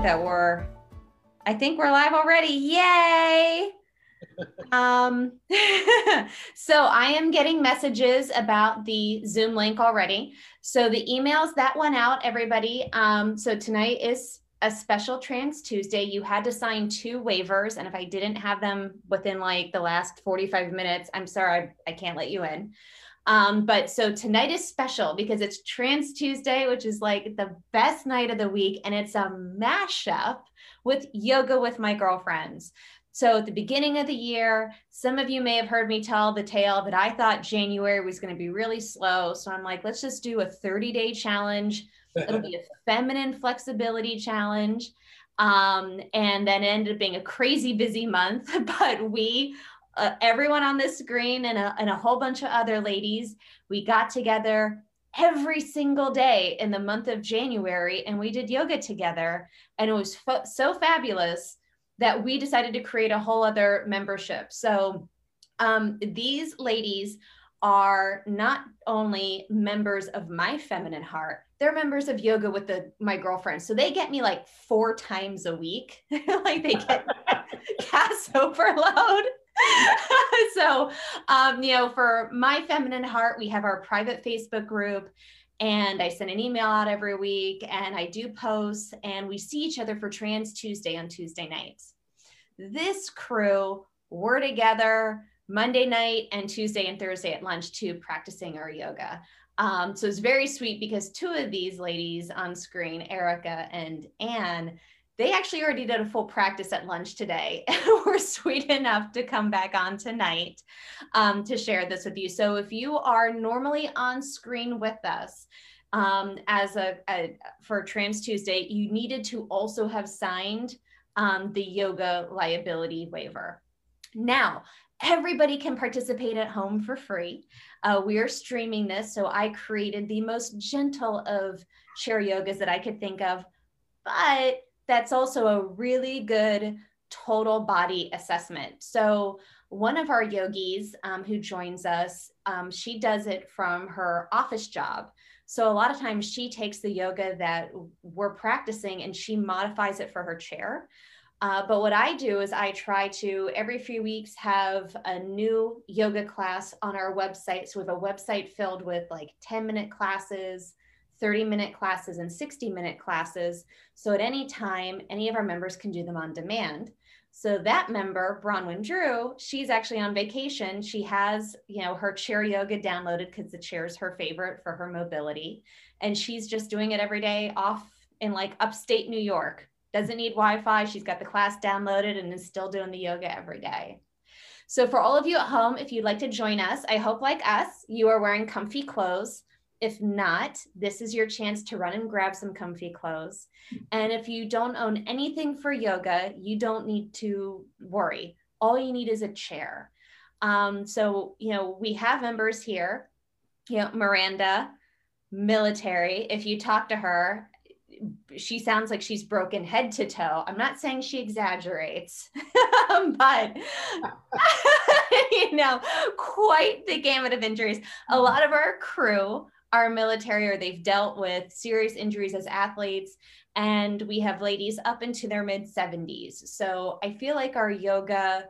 think that we're, I think we're live already. Yay! um, so I am getting messages about the Zoom link already. So the emails that went out, everybody. Um, so tonight is a special Trans Tuesday. You had to sign two waivers, and if I didn't have them within like the last 45 minutes, I'm sorry, I, I can't let you in. Um, but so tonight is special because it's Trans Tuesday, which is like the best night of the week, and it's a mashup with yoga with my girlfriends. So at the beginning of the year, some of you may have heard me tell the tale that I thought January was going to be really slow. So I'm like, let's just do a 30 day challenge. It'll be a feminine flexibility challenge. Um, and then ended up being a crazy busy month. But we, uh, everyone on this screen and a, and a whole bunch of other ladies, we got together every single day in the month of January and we did yoga together. And it was fo- so fabulous that we decided to create a whole other membership. So um, these ladies are not only members of my feminine heart, they're members of yoga with the my girlfriends. So they get me like four times a week. like they get Cass overload. so um, you know, for my feminine heart, we have our private Facebook group and I send an email out every week and I do posts and we see each other for Trans Tuesday on Tuesday nights. This crew, we're together Monday night and Tuesday and Thursday at lunch too, practicing our yoga. Um, so it's very sweet because two of these ladies on screen, Erica and Anne, they actually already did a full practice at lunch today and were sweet enough to come back on tonight um, to share this with you. So if you are normally on screen with us, um, as a, a, for Trans Tuesday, you needed to also have signed um, the yoga liability waiver. Now, everybody can participate at home for free. Uh, we are streaming this, so I created the most gentle of chair yogas that I could think of, but that's also a really good total body assessment. So one of our yogis um, who joins us, um, she does it from her office job. So a lot of times she takes the yoga that we're practicing and she modifies it for her chair. Uh, but what I do is I try to every few weeks have a new yoga class on our website. So we have a website filled with like 10 minute classes, 30 minute classes and 60 minute classes. So at any time, any of our members can do them on demand. So that member, Bronwyn Drew, she's actually on vacation. She has, you know, her chair yoga downloaded because the chair is her favorite for her mobility. And she's just doing it every day off in like upstate New York. Doesn't need Wi-Fi. She's got the class downloaded and is still doing the yoga every day. So for all of you at home, if you'd like to join us, I hope like us, you are wearing comfy clothes. If not, this is your chance to run and grab some comfy clothes. And if you don't own anything for yoga, you don't need to worry. All you need is a chair. Um, so, you know, we have members here, you know, Miranda, military. If you talk to her, she sounds like she's broken head to toe. I'm not saying she exaggerates, but you know, quite the gamut of injuries. A lot of our crew are military or they've dealt with serious injuries as athletes. And we have ladies up into their mid 70s. So I feel like our yoga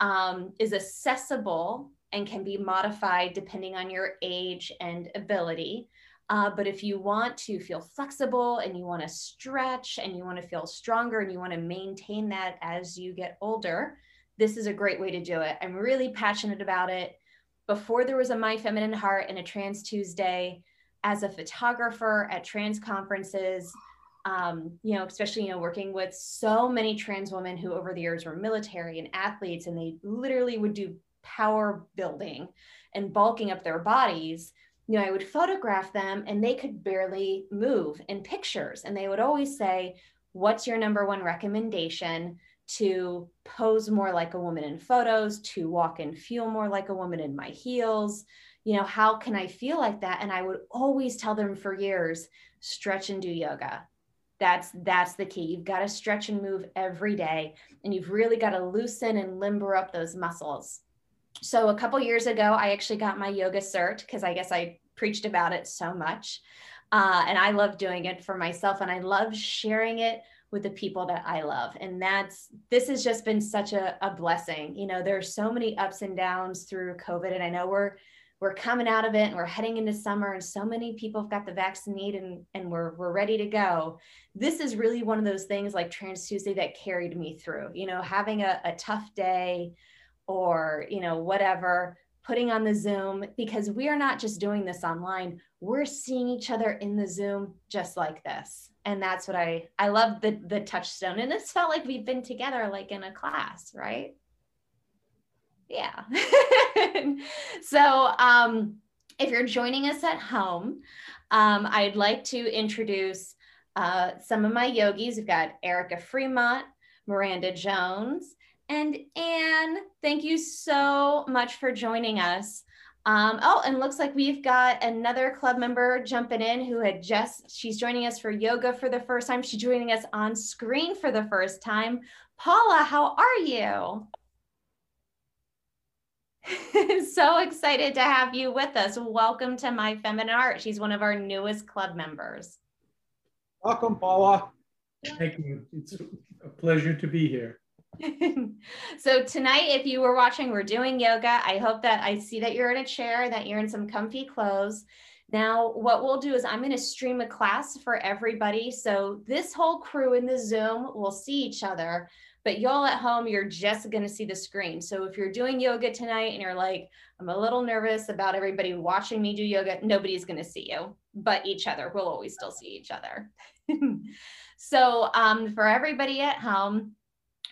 um, is accessible and can be modified depending on your age and ability. Uh, but if you want to feel flexible and you want to stretch and you want to feel stronger and you want to maintain that as you get older, this is a great way to do it. I'm really passionate about it before there was a My Feminine Heart and a Trans Tuesday, as a photographer at trans conferences, um, you know, especially, you know, working with so many trans women who over the years were military and athletes, and they literally would do power building and bulking up their bodies. You know, I would photograph them and they could barely move in pictures. And they would always say, What's your number one recommendation? To pose more like a woman in photos, to walk and feel more like a woman in my heels. You know, how can I feel like that? And I would always tell them for years, stretch and do yoga. That's that's the key. You've got to stretch and move every day, and you've really got to loosen and limber up those muscles. So a couple years ago, I actually got my yoga cert because I guess I preached about it so much. Uh, and I love doing it for myself and I love sharing it with the people that I love. And that's, this has just been such a, a blessing. You know, there's so many ups and downs through COVID. And I know we're, we're coming out of it and we're heading into summer and so many people have got the vaccine and, and we're, we're ready to go. This is really one of those things like Trans Tuesday that carried me through, you know, having a, a tough day or, you know, whatever, putting on the Zoom because we are not just doing this online. We're seeing each other in the Zoom just like this. And that's what I, I love the, the touchstone. And it's felt like we've been together like in a class, right? yeah. so um, if you're joining us at home, um, I'd like to introduce uh, some of my yogis. We've got Erica Fremont, Miranda Jones, and Anne. Thank you so much for joining us. Um, oh, and looks like we've got another club member jumping in who had just, she's joining us for yoga for the first time. She's joining us on screen for the first time. Paula, how are you? so excited to have you with us. Welcome to My Feminine Heart. She's one of our newest club members. Welcome, Paula. Thank you. It's a pleasure to be here. so tonight, if you were watching, we're doing yoga. I hope that I see that you're in a chair, that you're in some comfy clothes. Now, what we'll do is I'm going to stream a class for everybody. So this whole crew in the Zoom will see each other, but y'all at home, you're just going to see the screen. So if you're doing yoga tonight and you're like, I'm a little nervous about everybody watching me do yoga, nobody's going to see you, but each other. We'll always still see each other. so um, for everybody at home,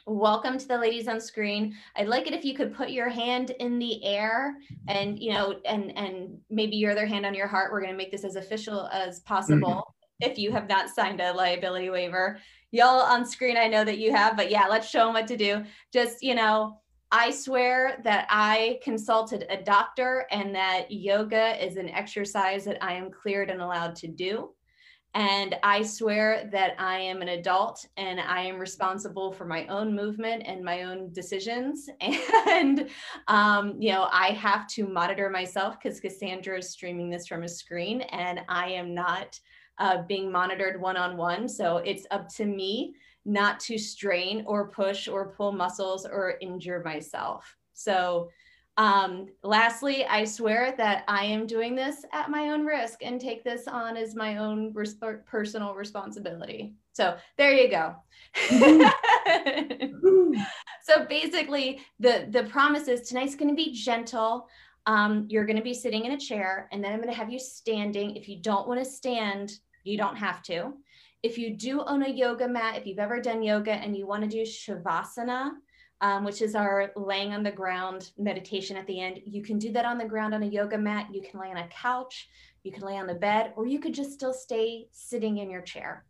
welcome to the ladies on screen i'd like it if you could put your hand in the air and you know and and maybe your other hand on your heart we're going to make this as official as possible mm-hmm. if you have not signed a liability waiver y'all on screen, I know that you have, but yeah, let's show them what to do. Just, you know, I swear that I consulted a doctor and that yoga is an exercise that I am cleared and allowed to do. And I swear that I am an adult and I am responsible for my own movement and my own decisions. And, um, you know, I have to monitor myself because Cassandra is streaming this from a screen and I am not uh, being monitored one on one. So it's up to me not to strain or push or pull muscles or injure myself. So, um, lastly, I swear that I am doing this at my own risk and take this on as my own resp- personal responsibility. So there you go. so basically, the the promise is tonight's going to be gentle. Um, you're going to be sitting in a chair, and then I'm going to have you standing. If you don't want to stand, you don't have to. If you do own a yoga mat, if you've ever done yoga and you want to do Shavasana, um, which is our laying on the ground meditation at the end, you can do that on the ground on a yoga mat. You can lay on a couch, you can lay on the bed, or you could just still stay sitting in your chair.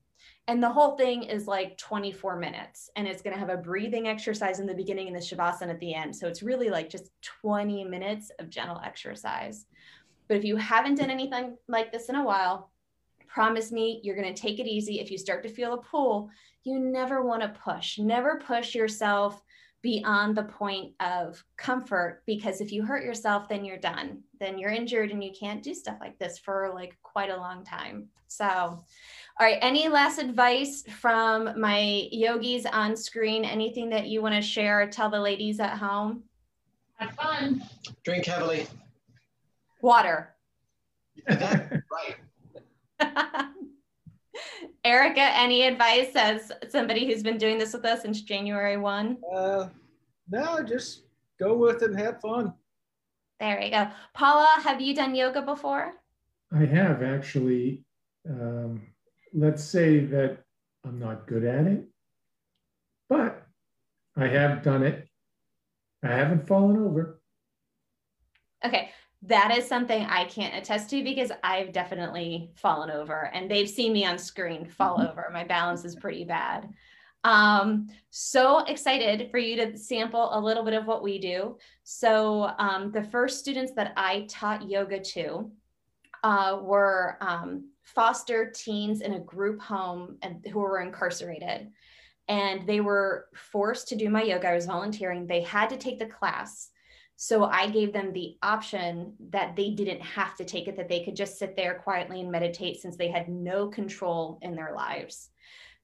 And the whole thing is like 24 minutes, and it's going to have a breathing exercise in the beginning and the Shavasana at the end. So it's really like just 20 minutes of gentle exercise. But if you haven't done anything like this in a while, promise me you're going to take it easy. If you start to feel a pull, you never want to push. Never push yourself beyond the point of comfort because if you hurt yourself, then you're done. Then you're injured and you can't do stuff like this for like quite a long time. So, all right, any last advice from my yogis on screen? Anything that you want to share or tell the ladies at home? Have fun. Drink heavily. Water. right. Erica, any advice as somebody who's been doing this with us since January 1? Uh, no, just go with it and have fun. There you go. Paula, have you done yoga before? I have actually. Um, let's say that I'm not good at it, but I have done it. I haven't fallen over. Okay that is something I can't attest to because I've definitely fallen over and they've seen me on screen fall mm-hmm. over. My balance is pretty bad. Um, so excited for you to sample a little bit of what we do. So, um, the first students that I taught yoga to uh, were um, foster teens in a group home and, who were incarcerated. And they were forced to do my yoga. I was volunteering. They had to take the class so I gave them the option that they didn't have to take it, that they could just sit there quietly and meditate since they had no control in their lives.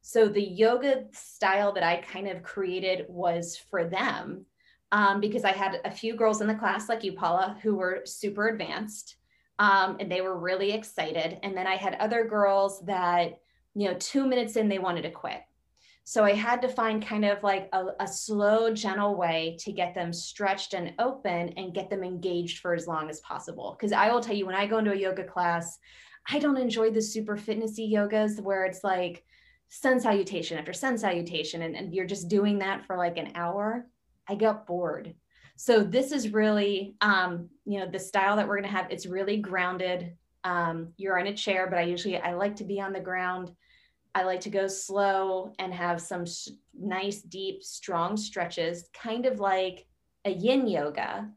So the yoga style that I kind of created was for them um, because I had a few girls in the class like you, Paula, who were super advanced um, and they were really excited. And then I had other girls that, you know, two minutes in, they wanted to quit. So I had to find kind of like a, a, slow, gentle way to get them stretched and open and get them engaged for as long as possible. Because I will tell you, when I go into a yoga class, I don't enjoy the super fitnessy yogas where it's like sun salutation after sun salutation and, and you're just doing that for like an hour. I get bored. So this is really, um, you know, the style that we're going to have. It's really grounded. Um, you're in a chair, but I usually I like to be on the ground. I like to go slow and have some nice, deep, strong stretches, kind of like a yin yoga.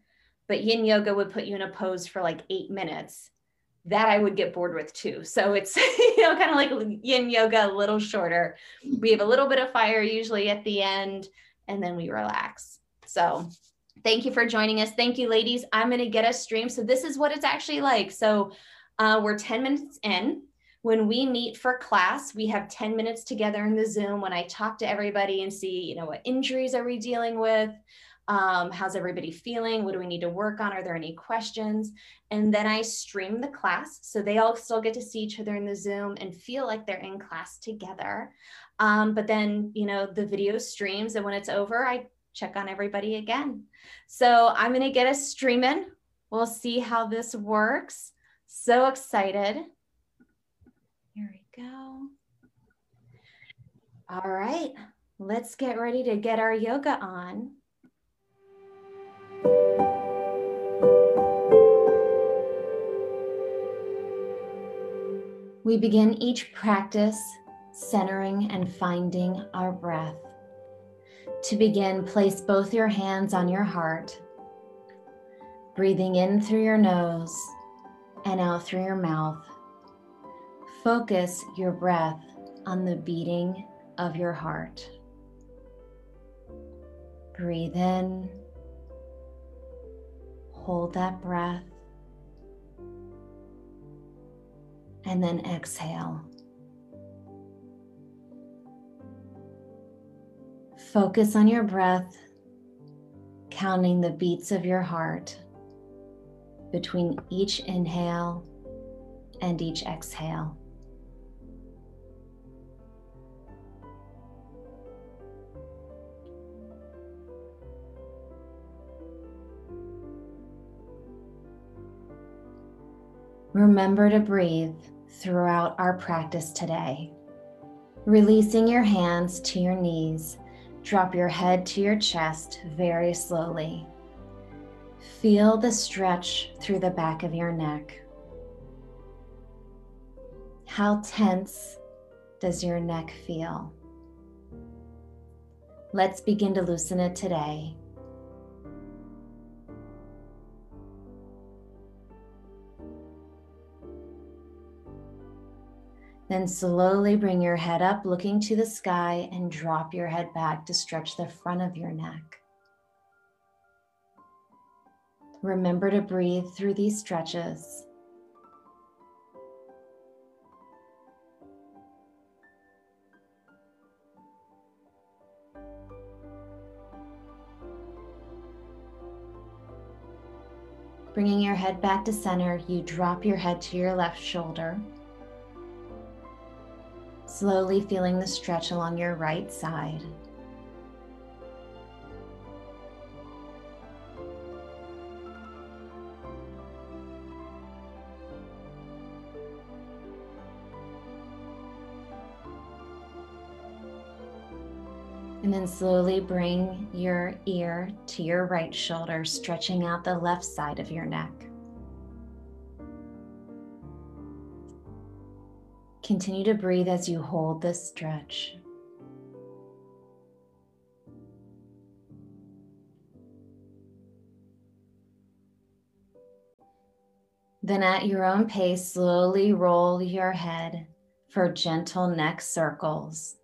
But yin yoga would put you in a pose for like eight minutes. That I would get bored with too. So it's, you know, kind of like yin yoga, a little shorter. We have a little bit of fire usually at the end, and then we relax. So thank you for joining us. Thank you, ladies. I'm going to get us stream. So this is what it's actually like. So uh, we're 10 minutes in. When we meet for class, we have 10 minutes together in the Zoom when I talk to everybody and see, you know, what injuries are we dealing with? Um, how's everybody feeling? What do we need to work on? Are there any questions? And then I stream the class. So they all still get to see each other in the Zoom and feel like they're in class together. Um, but then, you know, the video streams. And when it's over, I check on everybody again. So I'm going to get us streaming. We'll see how this works. So excited. Go. All right, let's get ready to get our yoga on. We begin each practice centering and finding our breath. To begin, place both your hands on your heart, breathing in through your nose and out through your mouth. Focus your breath on the beating of your heart. Breathe in, hold that breath, and then exhale. Focus on your breath, counting the beats of your heart between each inhale and each exhale. Remember to breathe throughout our practice today. Releasing your hands to your knees Drop your head to your chest very slowly. Feel the stretch through the back of your neck. How tense does your neck feel? Let's begin to loosen it today. Then slowly bring your head up, looking to the sky, and drop your head back to stretch the front of your neck. Remember to breathe through these stretches. Bringing your head back to center, you drop your head to your left shoulder slowly feeling the stretch along your right side. And then slowly bring your ear to your right shoulder, stretching out the left side of your neck. Continue to breathe as you hold this stretch. Then, at your own pace, slowly roll your head for gentle neck circles.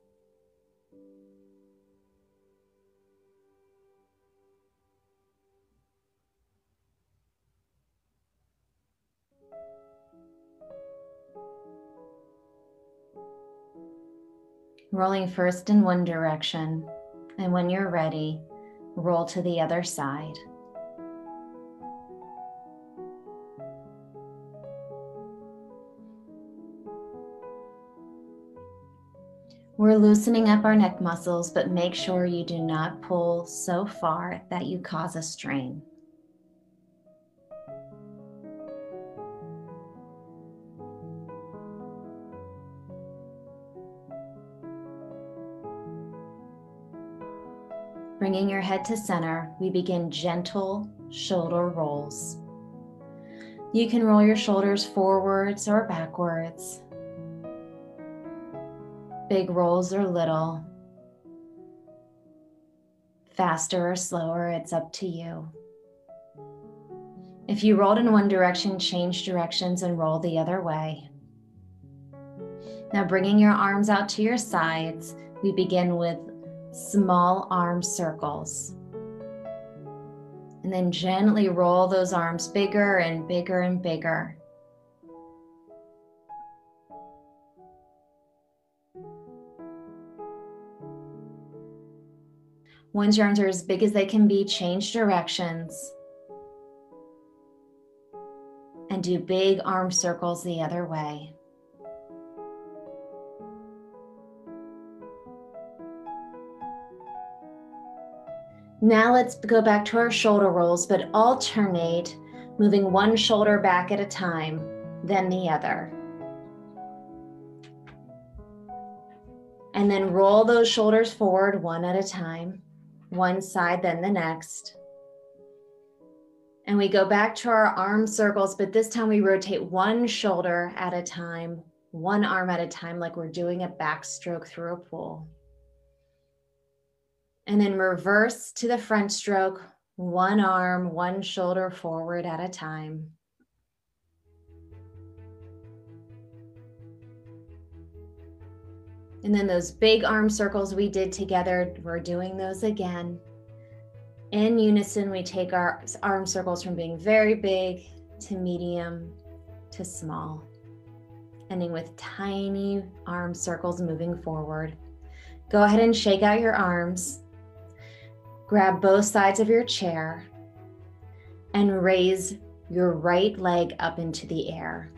Rolling first in one direction, and when you're ready, roll to the other side. We're loosening up our neck muscles, but make sure you do not pull so far that you cause a strain. Bringing your head to center, we begin gentle shoulder rolls. You can roll your shoulders forwards or backwards big rolls or little, faster or slower, it's up to you. If you rolled in one direction, change directions and roll the other way. Now, bringing your arms out to your sides, we begin with small arm circles. And then gently roll those arms bigger and bigger and bigger. Once your arms are as big as they can be, change directions. And do big arm circles the other way. Now let's go back to our shoulder rolls, but alternate, moving one shoulder back at a time, then the other. And then roll those shoulders forward one at a time one side, then the next. And we go back to our arm circles, but this time we rotate one shoulder at a time, one arm at a time, like we're doing a backstroke through a pool. And then reverse to the front stroke, one arm, one shoulder forward at a time. And then those big arm circles we did together, we're doing those again. In unison, we take our arm circles from being very big to medium to small, ending with tiny arm circles moving forward. Go ahead and shake out your arms. Grab both sides of your chair and raise your right leg up into the air.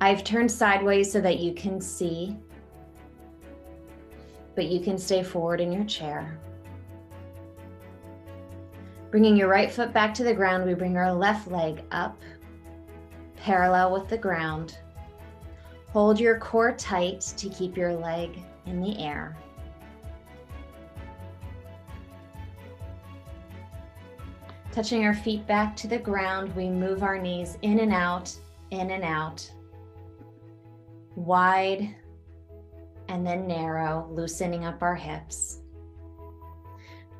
I've turned sideways so that you can see but you can stay forward in your chair. Bringing your right foot back to the ground, we bring our left leg up, parallel with the ground. Hold your core tight to keep your leg in the air. Touching our feet back to the ground, we move our knees in and out, in and out. Wide and then narrow, loosening up our hips.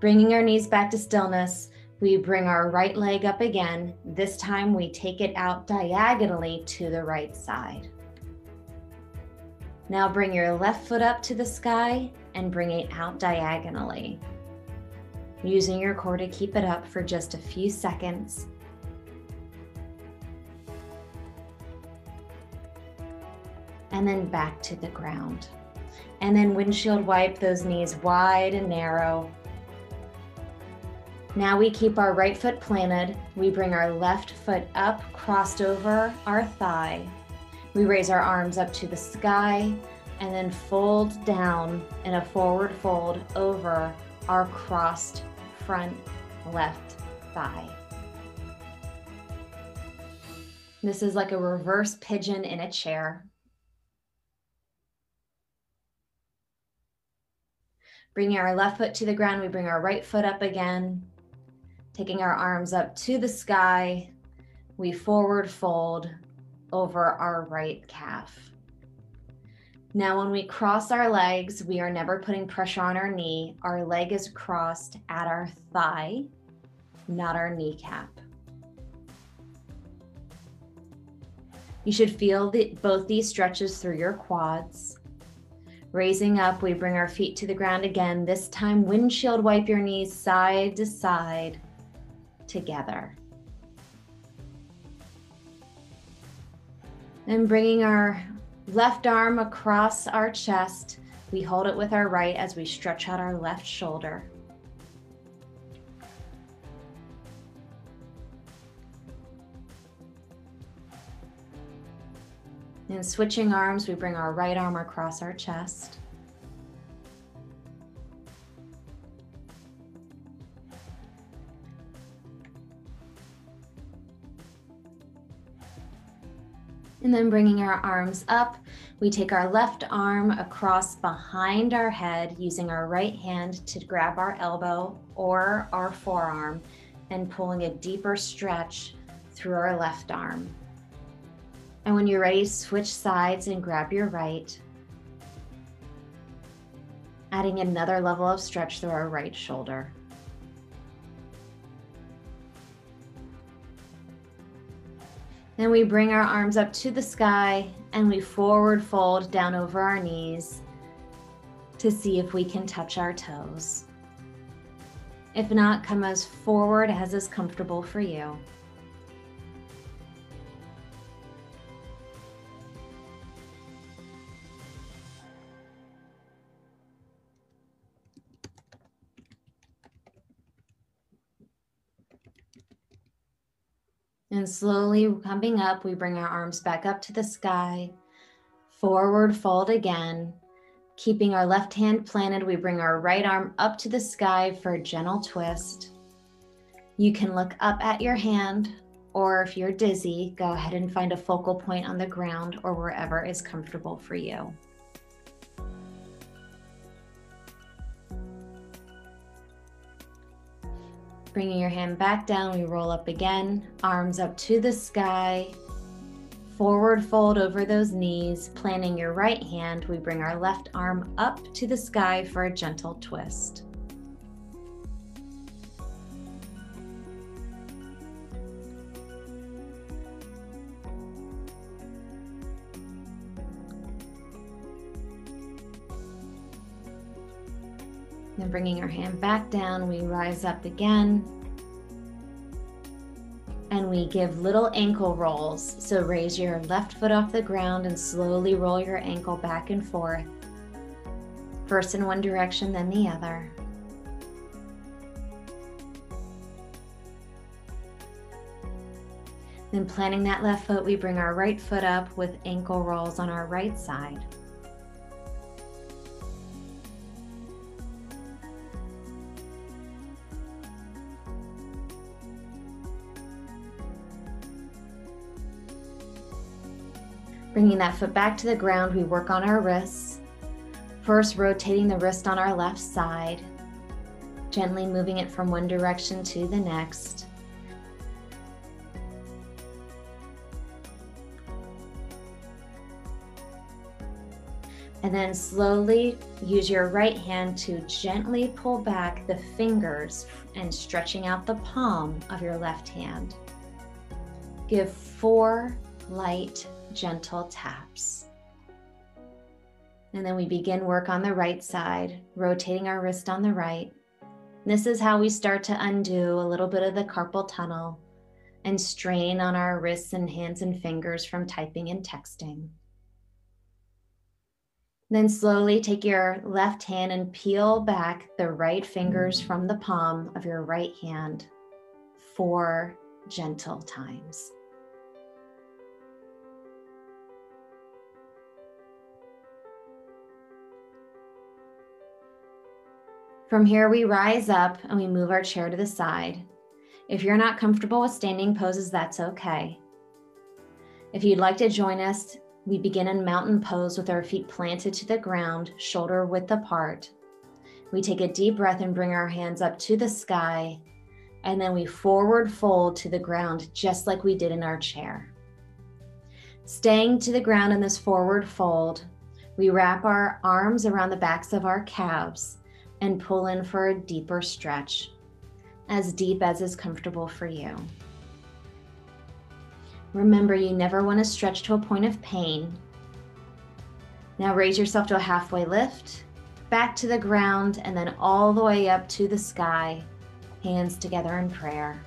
Bringing our knees back to stillness, we bring our right leg up again. This time we take it out diagonally to the right side. Now bring your left foot up to the sky and bring it out diagonally. Using your core to keep it up for just a few seconds. And then back to the ground and then windshield wipe those knees wide and narrow. Now we keep our right foot planted. We bring our left foot up, crossed over our thigh. We raise our arms up to the sky and then fold down in a forward fold over our crossed front left thigh. This is like a reverse pigeon in a chair. Bringing our left foot to the ground, we bring our right foot up again, taking our arms up to the sky. We forward fold over our right calf. Now, when we cross our legs, we are never putting pressure on our knee. Our leg is crossed at our thigh, not our kneecap. You should feel the, both these stretches through your quads. Raising up, we bring our feet to the ground again. This time, windshield wipe your knees side to side together. And bringing our left arm across our chest, We hold it with our right as we stretch out our left shoulder. And switching arms, we bring our right arm across our chest. And then bringing our arms up, we take our left arm across behind our head using our right hand to grab our elbow or our forearm and pulling a deeper stretch through our left arm. And when you're ready, switch sides and grab your right. Adding another level of stretch through our right shoulder. Then we bring our arms up to the sky and we forward fold down over our knees to see if we can touch our toes. If not, come as forward as is comfortable for you. And slowly coming up, we bring our arms back up to the sky, forward fold again. Keeping our left hand planted, we bring our right arm up to the sky for a gentle twist. You can look up at your hand, or if you're dizzy, go ahead and find a focal point on the ground or wherever is comfortable for you. Bringing your hand back down, we roll up again, arms up to the sky. Forward fold over those knees, planting your right hand, we bring our left arm up to the sky for a gentle twist. Bringing our hand back down, we rise up again. And we give little ankle rolls. So raise your left foot off the ground and slowly roll your ankle back and forth. First in one direction, then the other. Then planting that left foot, we bring our right foot up with ankle rolls on our right side. Bringing that foot back to the ground, we work on our wrists. First, rotating the wrist on our left side, gently moving it from one direction to the next. And then slowly use your right hand to gently pull back the fingers and stretching out the palm of your left hand. Give four light gentle taps. And then we begin work on the right side, rotating our wrist on the right. This is how we start to undo a little bit of the carpal tunnel and strain on our wrists and hands and fingers from typing and texting. Then slowly take your left hand and peel back the right fingers from the palm of your right hand four gentle times. From here, we rise up and we move our chair to the side. If you're not comfortable with standing poses, that's okay. If you'd like to join us, we begin in mountain pose with our feet planted to the ground, shoulder width apart. We take a deep breath and bring our hands up to the sky, and then we forward fold to the ground just like we did in our chair. Staying to the ground in this forward fold, we wrap our arms around the backs of our calves and pull in for a deeper stretch, as deep as is comfortable for you. Remember, you never want to stretch to a point of pain. Now raise yourself to a halfway lift, back to the ground, and then all the way up to the sky, hands together in prayer.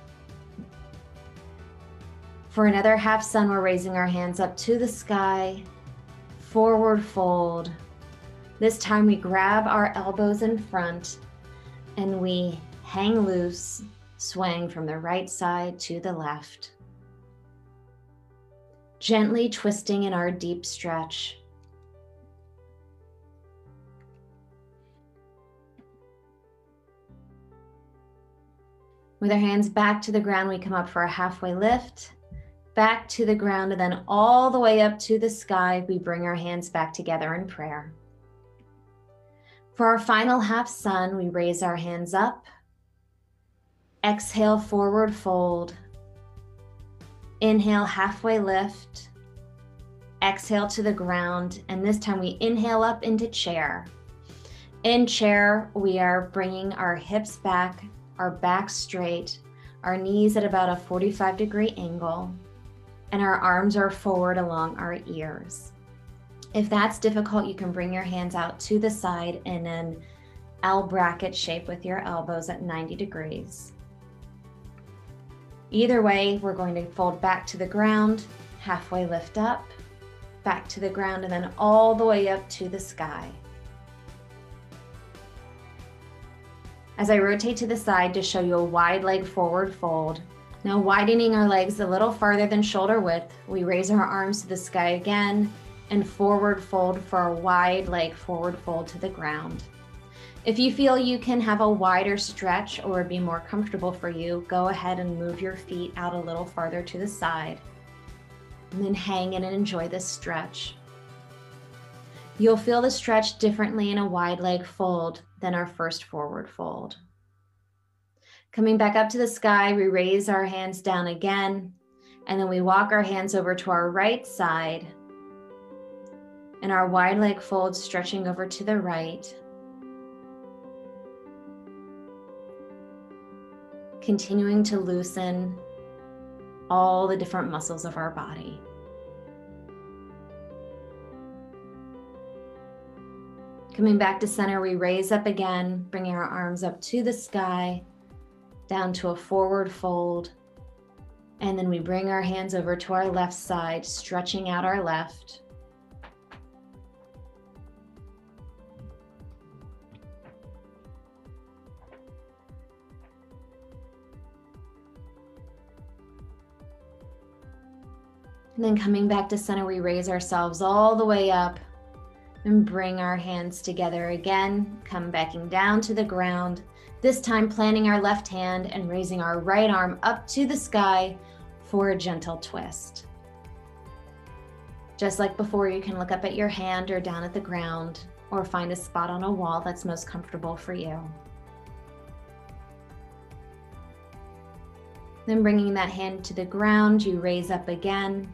For another half sun, we're raising our hands up to the sky, forward fold, This time we grab our elbows in front and we hang loose, swaying from the right side to the left. Gently twisting in our deep stretch. With our hands back to the ground, we come up for a halfway lift, back to the ground, and then all the way up to the sky. We bring our hands back together in prayer. For our final half sun, we raise our hands up. Exhale, forward fold. Inhale, halfway lift. Exhale to the ground. And this time we inhale up into chair. In chair, we are bringing our hips back, our back straight, our knees at about a 45 degree angle, and our arms are forward along our ears. If that's difficult, you can bring your hands out to the side in an L bracket shape with your elbows at 90 degrees. Either way, we're going to fold back to the ground, halfway lift up, back to the ground, and then all the way up to the sky. As I rotate to the side to show you a wide leg forward fold, now widening our legs a little farther than shoulder width, we raise our arms to the sky again, and forward fold for a wide leg forward fold to the ground. If you feel you can have a wider stretch or be more comfortable for you, go ahead and move your feet out a little farther to the side. And then hang in and enjoy this stretch. You'll feel the stretch differently in a wide leg fold than our first forward fold. Coming back up to the sky, we raise our hands down again, and then we walk our hands over to our right side and our wide leg fold stretching over to the right. Continuing to loosen all the different muscles of our body. Coming back to center, we raise up again, bringing our arms up to the sky, down to a forward fold. And then we bring our hands over to our left side, stretching out our left. And then coming back to center, we raise ourselves all the way up and bring our hands together again, come backing down to the ground. This time, planting our left hand and raising our right arm up to the sky for a gentle twist. Just like before, you can look up at your hand or down at the ground or find a spot on a wall that's most comfortable for you. Then bringing that hand to the ground, you raise up again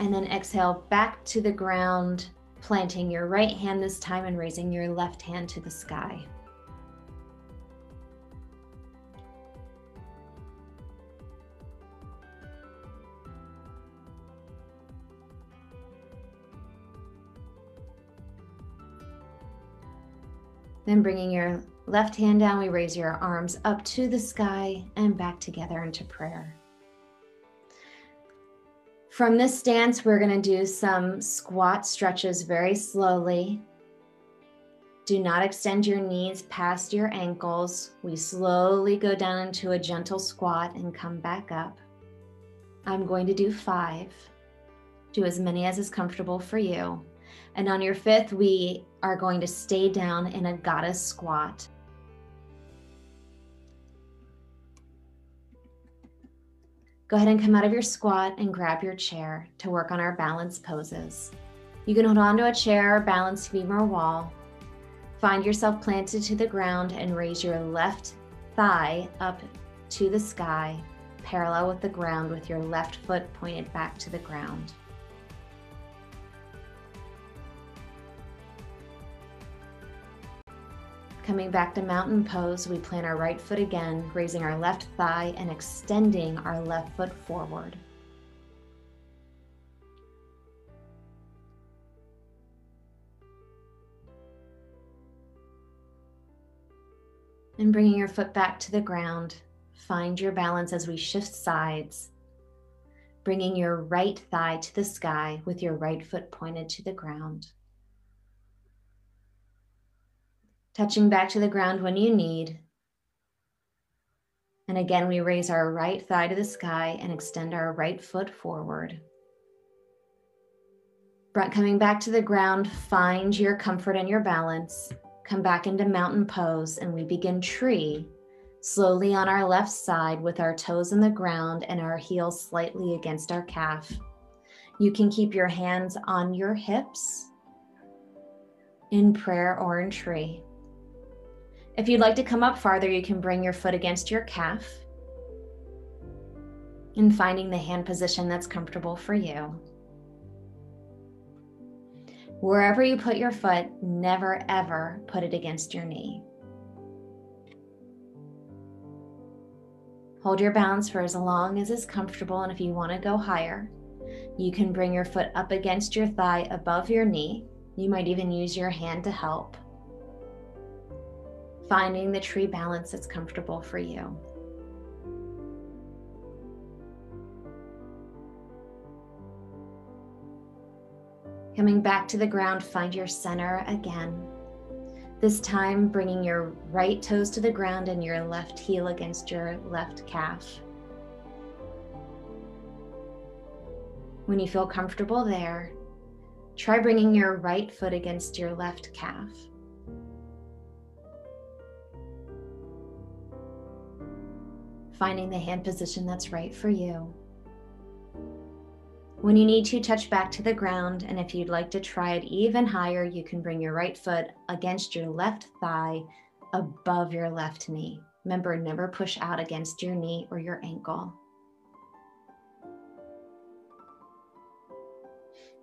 and then exhale back to the ground, planting your right hand this time and raising your left hand to the sky. Then bringing your left hand down, we raise your arms up to the sky and back together into prayer. From this stance, we're going to do some squat stretches very slowly. Do not extend your knees past your ankles. We slowly go down into a gentle squat and come back up. I'm going to do five. Do as many as is comfortable for you. And on your fifth, we are going to stay down in a goddess squat. Go ahead and come out of your squat and grab your chair to work on our balance poses. You can hold onto a chair or balance beam or wall. Find yourself planted to the ground and raise your left thigh up to the sky, parallel with the ground with your left foot pointed back to the ground. Coming back to mountain pose, we plant our right foot again, raising our left thigh and extending our left foot forward. And bringing your foot back to the ground, find your balance as we shift sides, bringing your right thigh to the sky with your right foot pointed to the ground. Touching back to the ground when you need. And again, we raise our right thigh to the sky and extend our right foot forward. Coming back to the ground, find your comfort and your balance. Come back into mountain pose, and we begin tree slowly on our left side with our toes in the ground and our heels slightly against our calf. You can keep your hands on your hips in prayer or in tree. If you'd like to come up farther, you can bring your foot against your calf and finding the hand position that's comfortable for you. Wherever you put your foot, never ever put it against your knee. Hold your balance for as long as is comfortable, and if you want to go higher, you can bring your foot up against your thigh above your knee. You might even use your hand to help. Finding the tree balance that's comfortable for you. Coming back to the ground, find your center again. This time, bringing your right toes to the ground and your left heel against your left calf. When you feel comfortable there, try bringing your right foot against your left calf. Finding the hand position that's right for you. When you need to, touch back to the ground, and if you'd like to try it even higher, you can bring your right foot against your left thigh above your left knee. Remember, never push out against your knee or your ankle.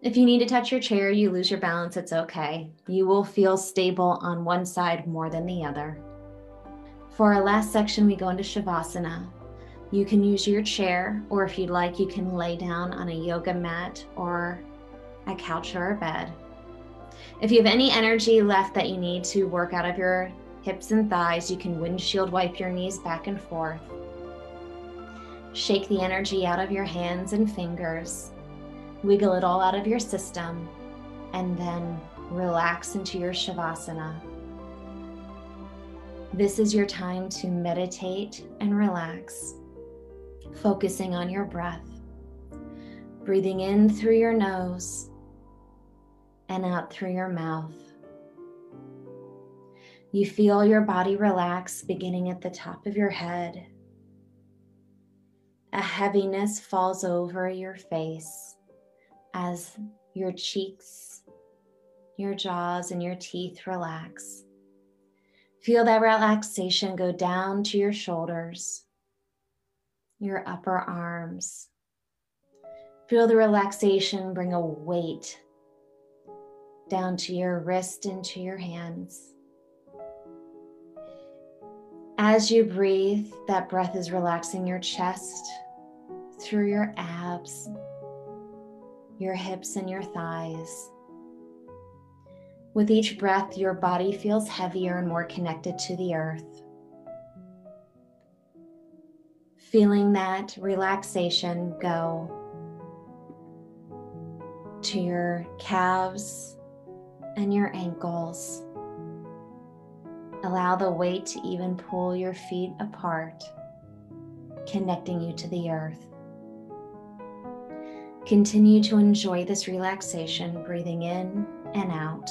If you need to touch your chair, you lose your balance, it's okay. You will feel stable on one side more than the other. For our last section, we go into Shavasana. You can use your chair, or if you'd like, you can lay down on a yoga mat or a couch or a bed. If you have any energy left that you need to work out of your hips and thighs, you can windshield wipe your knees back and forth. Shake the energy out of your hands and fingers. Wiggle it all out of your system, and then relax into your Shavasana. This is your time to meditate and relax focusing on your breath. Breathing in through your nose and out through your mouth. You feel your body relax beginning at the top of your head. A heaviness falls over your face as your cheeks, your jaws, and your teeth relax. Feel that relaxation go down to your shoulders your upper arms. Feel the relaxation bring a weight down to your wrist and to your hands. As you breathe, that breath is relaxing your chest through your abs, your hips, and your thighs. With each breath, your body feels heavier and more connected to the earth. feeling that relaxation go to your calves and your ankles. Allow the weight to even pull your feet apart, connecting you to the earth. Continue to enjoy this relaxation, breathing in and out.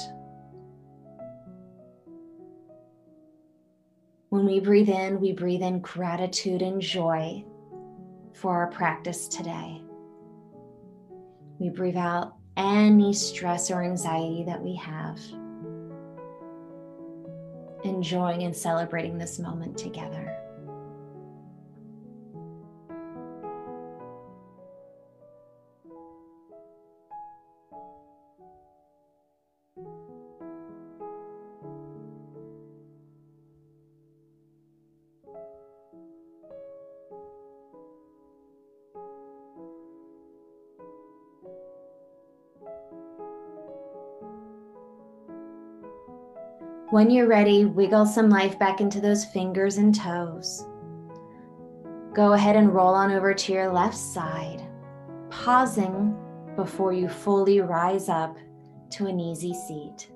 When we breathe in, we breathe in gratitude and joy for our practice today. We breathe out any stress or anxiety that we have, enjoying and celebrating this moment together. When you're ready, wiggle some life back into those fingers and toes. Go ahead and roll on over to your left side, pausing before you fully rise up to an easy seat.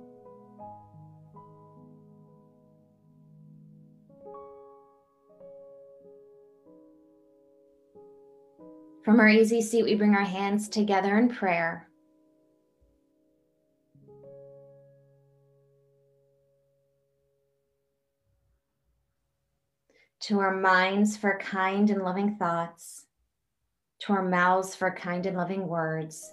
From our easy seat, we bring our hands together in prayer. To our minds for kind and loving thoughts, to our mouths for kind and loving words,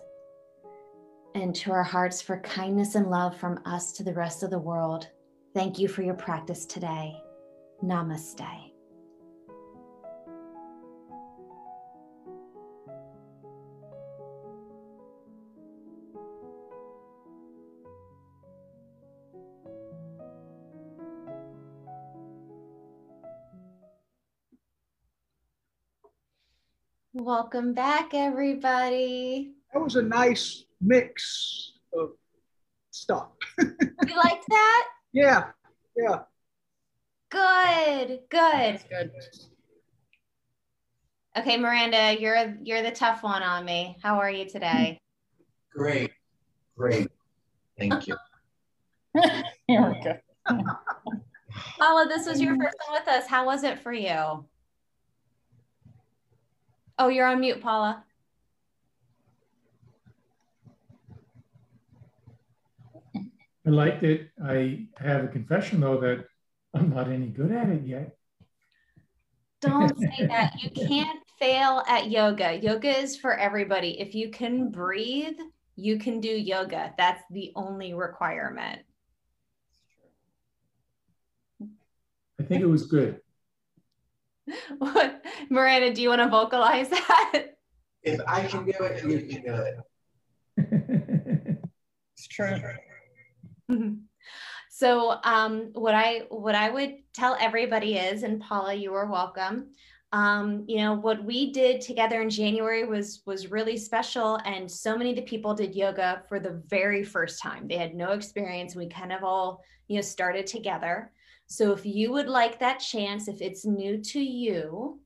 and to our hearts for kindness and love from us to the rest of the world. Thank you for your practice today. Namaste. Welcome back, everybody. That was a nice mix of stuff. You liked that? yeah, yeah. Good, good. Good. Okay, Miranda, you're you're the tough one on me. How are you today? Great. Great. Thank you. Here we go. Paula, this was your first one with us. How was it for you? Oh, you're on mute, Paula. I liked it. I have a confession though that I'm not any good at it yet. Don't say that. You can't fail at yoga. Yoga is for everybody. If you can breathe, you can do yoga. That's the only requirement. I think it was good. What, Miranda, do you want to vocalize that? If I can do it, you can do it. It's true. so um, what I what I would tell everybody is, and Paula, you are welcome. Um, you know what we did together in January was was really special, and so many of the people did yoga for the very first time. They had no experience. We kind of all you know started together. So if you would like that chance, if it's new to you,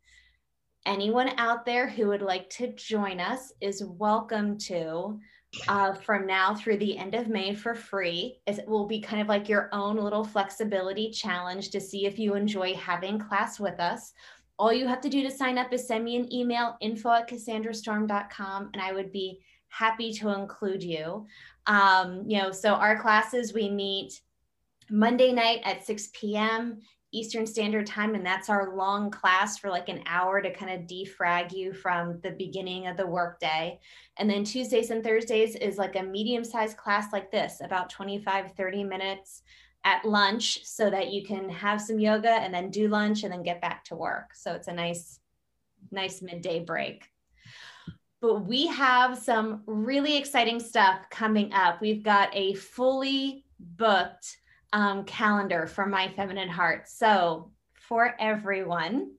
anyone out there who would like to join us is welcome to uh, from now through the end of May for free. It will be kind of like your own little flexibility challenge to see if you enjoy having class with us. All you have to do to sign up is send me an email, info at cassandrastorm.com, and I would be happy to include you. Um, you know, so our classes, we meet Monday night at 6 p.m. Eastern Standard Time, and that's our long class for like an hour to kind of defrag you from the beginning of the workday. And then Tuesdays and Thursdays is like a medium sized class like this, about 25, 30 minutes at lunch, so that you can have some yoga and then do lunch and then get back to work. So it's a nice, nice midday break. But we have some really exciting stuff coming up. We've got a fully booked um, calendar for My Feminine Heart. So, for everyone,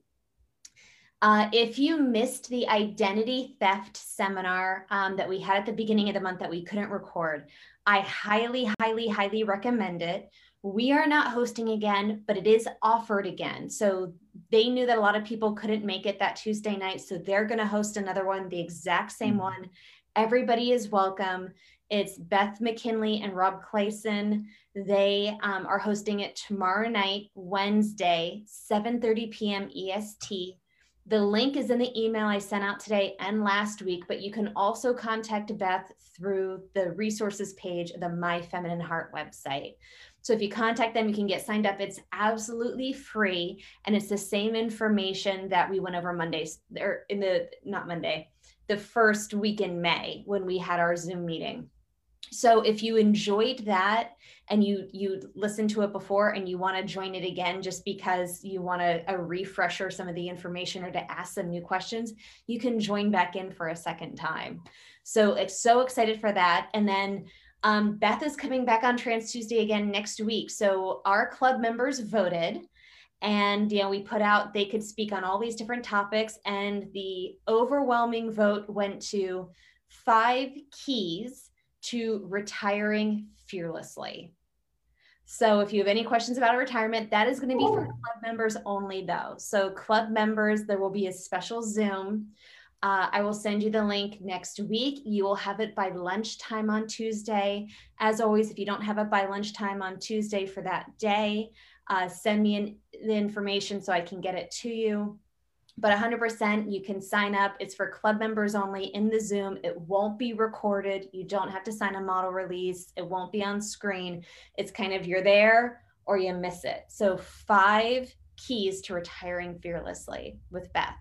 uh, if you missed the identity theft seminar um, that we had at the beginning of the month that we couldn't record, I highly, highly, highly recommend it. We are not hosting again, but it is offered again. So they knew that a lot of people couldn't make it that Tuesday night. So they're going to host another one, the exact same one. Everybody is welcome. It's Beth McKinley and Rob Clayson. They um, are hosting it tomorrow night, Wednesday, 7:30 p.m. EST. The link is in the email I sent out today and last week, but you can also contact Beth through the resources page of the My Feminine Heart website. So if you contact them, you can get signed up. It's absolutely free, and it's the same information that we went over Mondays or in the not Monday, the first week in May when we had our Zoom meeting. So if you enjoyed that and you you listened to it before and you want to join it again just because you want a, a refresher some of the information or to ask some new questions, you can join back in for a second time. So it's so excited for that. And then um, Beth is coming back on Trans Tuesday again next week. So our club members voted and you know we put out they could speak on all these different topics and the overwhelming vote went to five keys to retiring fearlessly. So if you have any questions about a retirement, that is going to be for club members only though. So club members, there will be a special Zoom. Uh, I will send you the link next week. You will have it by lunchtime on Tuesday. As always, if you don't have it by lunchtime on Tuesday for that day, uh, send me in, the information so I can get it to you. but 100% you can sign up. It's for club members only in the Zoom. It won't be recorded. You don't have to sign a model release. It won't be on screen. It's kind of you're there or you miss it. So, five keys to retiring fearlessly with Beth.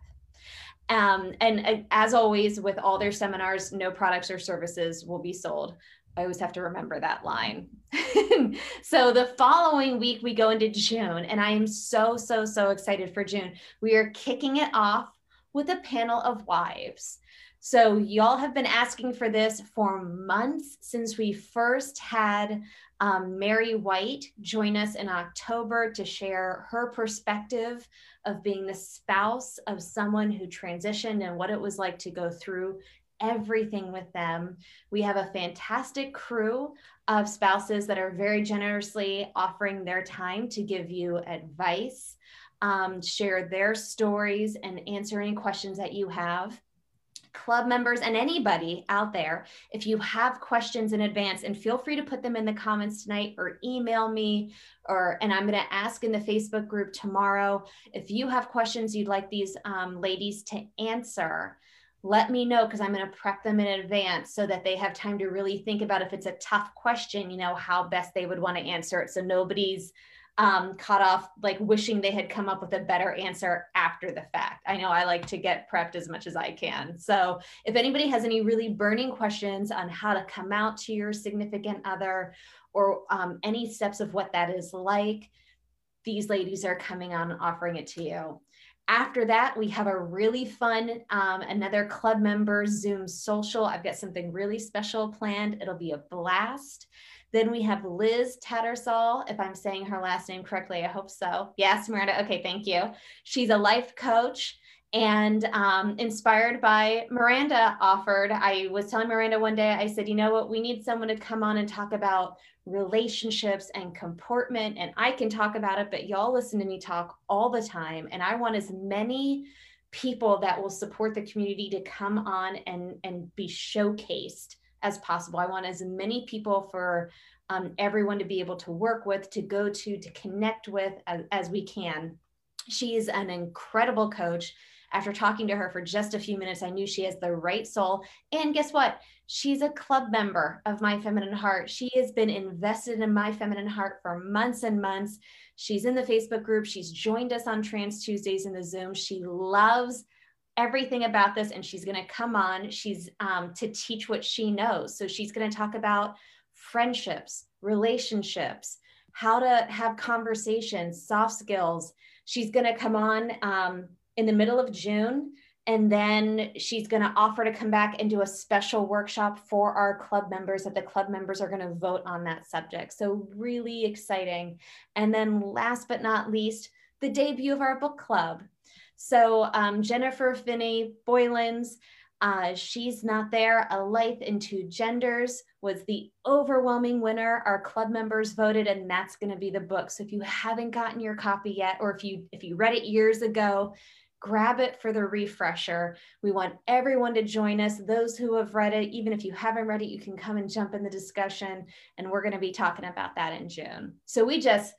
Um, and uh, as always, with all their seminars, no products or services will be sold. I always have to remember that line. so the following week, we go into June, and I am so, so, so excited for June. We are kicking it off with a panel of wives. So, y'all have been asking for this for months since we first had um, Mary White join us in October to share her perspective of being the spouse of someone who transitioned and what it was like to go through everything with them. We have a fantastic crew of spouses that are very generously offering their time to give you advice, um, share their stories, and answer any questions that you have. Club members and anybody out there, if you have questions in advance, and feel free to put them in the comments tonight or email me, or and I'm going to ask in the Facebook group tomorrow. If you have questions you'd like these um, ladies to answer, let me know because I'm going to prep them in advance so that they have time to really think about if it's a tough question, you know, how best they would want to answer it. So nobody's um, caught off like wishing they had come up with a better answer after the fact. I know I like to get prepped as much as I can. So if anybody has any really burning questions on how to come out to your significant other or um, any steps of what that is like, these ladies are coming on offering it to you. After that, we have a really fun, um, another club member Zoom social. I've got something really special planned. It'll be a blast. Then we have Liz Tattersall, if I'm saying her last name correctly, I hope so. Yes, Miranda. Okay, thank you. She's a life coach and um, inspired by Miranda offered. I was telling Miranda one day, I said, you know what, we need someone to come on and talk about relationships and comportment. And I can talk about it, but y'all listen to me talk all the time. And I want as many people that will support the community to come on and, and be showcased as possible. I want as many people for um, everyone to be able to work with, to go to, to connect with as, as we can. She's an incredible coach. After talking to her for just a few minutes, I knew she has the right soul. And guess what? She's a club member of My Feminine Heart. She has been invested in My Feminine Heart for months and months. She's in the Facebook group. She's joined us on Trans Tuesdays in the Zoom. She loves everything about this and she's going to come on. She's um, to teach what she knows. So she's going to talk about friendships, relationships, how to have conversations, soft skills. She's going to come on um, in the middle of June. And then she's going to offer to come back and do a special workshop for our club members that the club members are going to vote on that subject. So, really exciting. And then, last but not least, the debut of our book club. So, um, Jennifer Finney Boylan's uh, She's Not There, A Life in Two Genders was the overwhelming winner. Our club members voted, and that's going to be the book. So if you haven't gotten your copy yet, or if you if you read it years ago, grab it for the refresher. We want everyone to join us. Those who have read it, even if you haven't read it, you can come and jump in the discussion. And we're going to be talking about that in June. So we just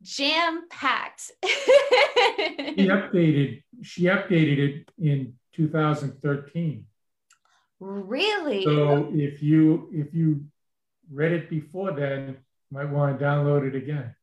jam packed. she updated. She updated it in 2013. Really? So if you if you read it before then, you might want to download it again.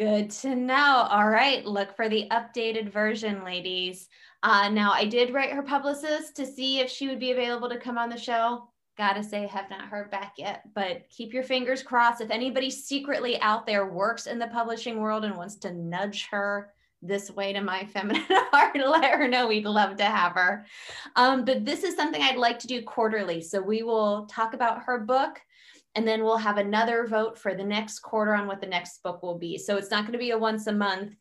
Good to know. All right, look for the updated version, ladies. Uh, now, I did write her publicist to see if she would be available to come on the show. Gotta say, have not heard back yet, but keep your fingers crossed. If anybody secretly out there works in the publishing world and wants to nudge her this way to my feminine heart let her know we'd love to have her um, but this is something i'd like to do quarterly so we will talk about her book and then we'll have another vote for the next quarter on what the next book will be so it's not going to be a once a month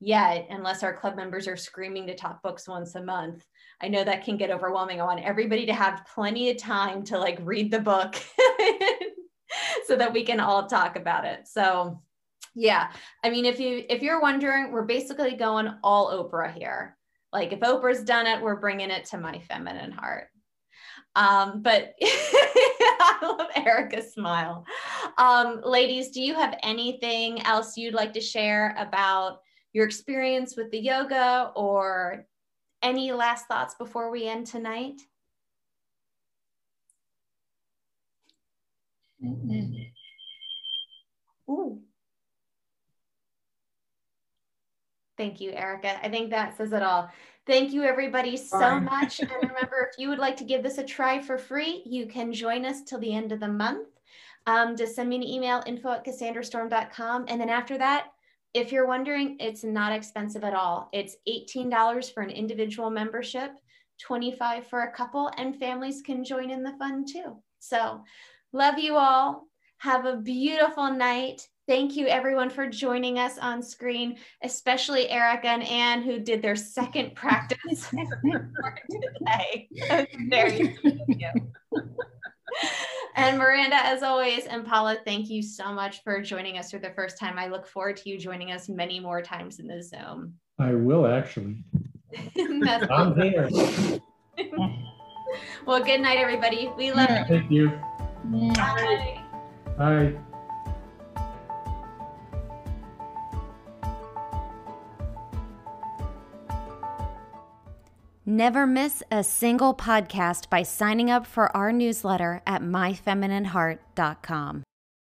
yet unless our club members are screaming to talk books once a month i know that can get overwhelming i want everybody to have plenty of time to like read the book so that we can all talk about it so yeah. I mean, if you if you're wondering, we're basically going all Oprah here. Like if Oprah's done it, we're bringing it to my feminine heart. Um, but I love Erica's smile. Um, ladies, do you have anything else you'd like to share about your experience with the yoga or any last thoughts before we end tonight? Mm-mm. Ooh. Thank you, Erica. I think that says it all. Thank you, everybody, so Fine. much. And remember, if you would like to give this a try for free, you can join us till the end of the month. Um, just send me an email, info at cassandrastorm.com. And then after that, if you're wondering, it's not expensive at all. It's $18 for an individual membership, 25 for a couple, and families can join in the fun too. So, love you all. Have a beautiful night. Thank you, everyone, for joining us on screen, especially Erica and Anne, who did their second practice today. That very you. And Miranda, as always, and Paula, thank you so much for joining us for the first time. I look forward to you joining us many more times in the Zoom. I will actually. That's I'm here. well, good night, everybody. We love you. Thank you. Bye. Bye. Never miss a single podcast by signing up for our newsletter at myfeminineheart.com.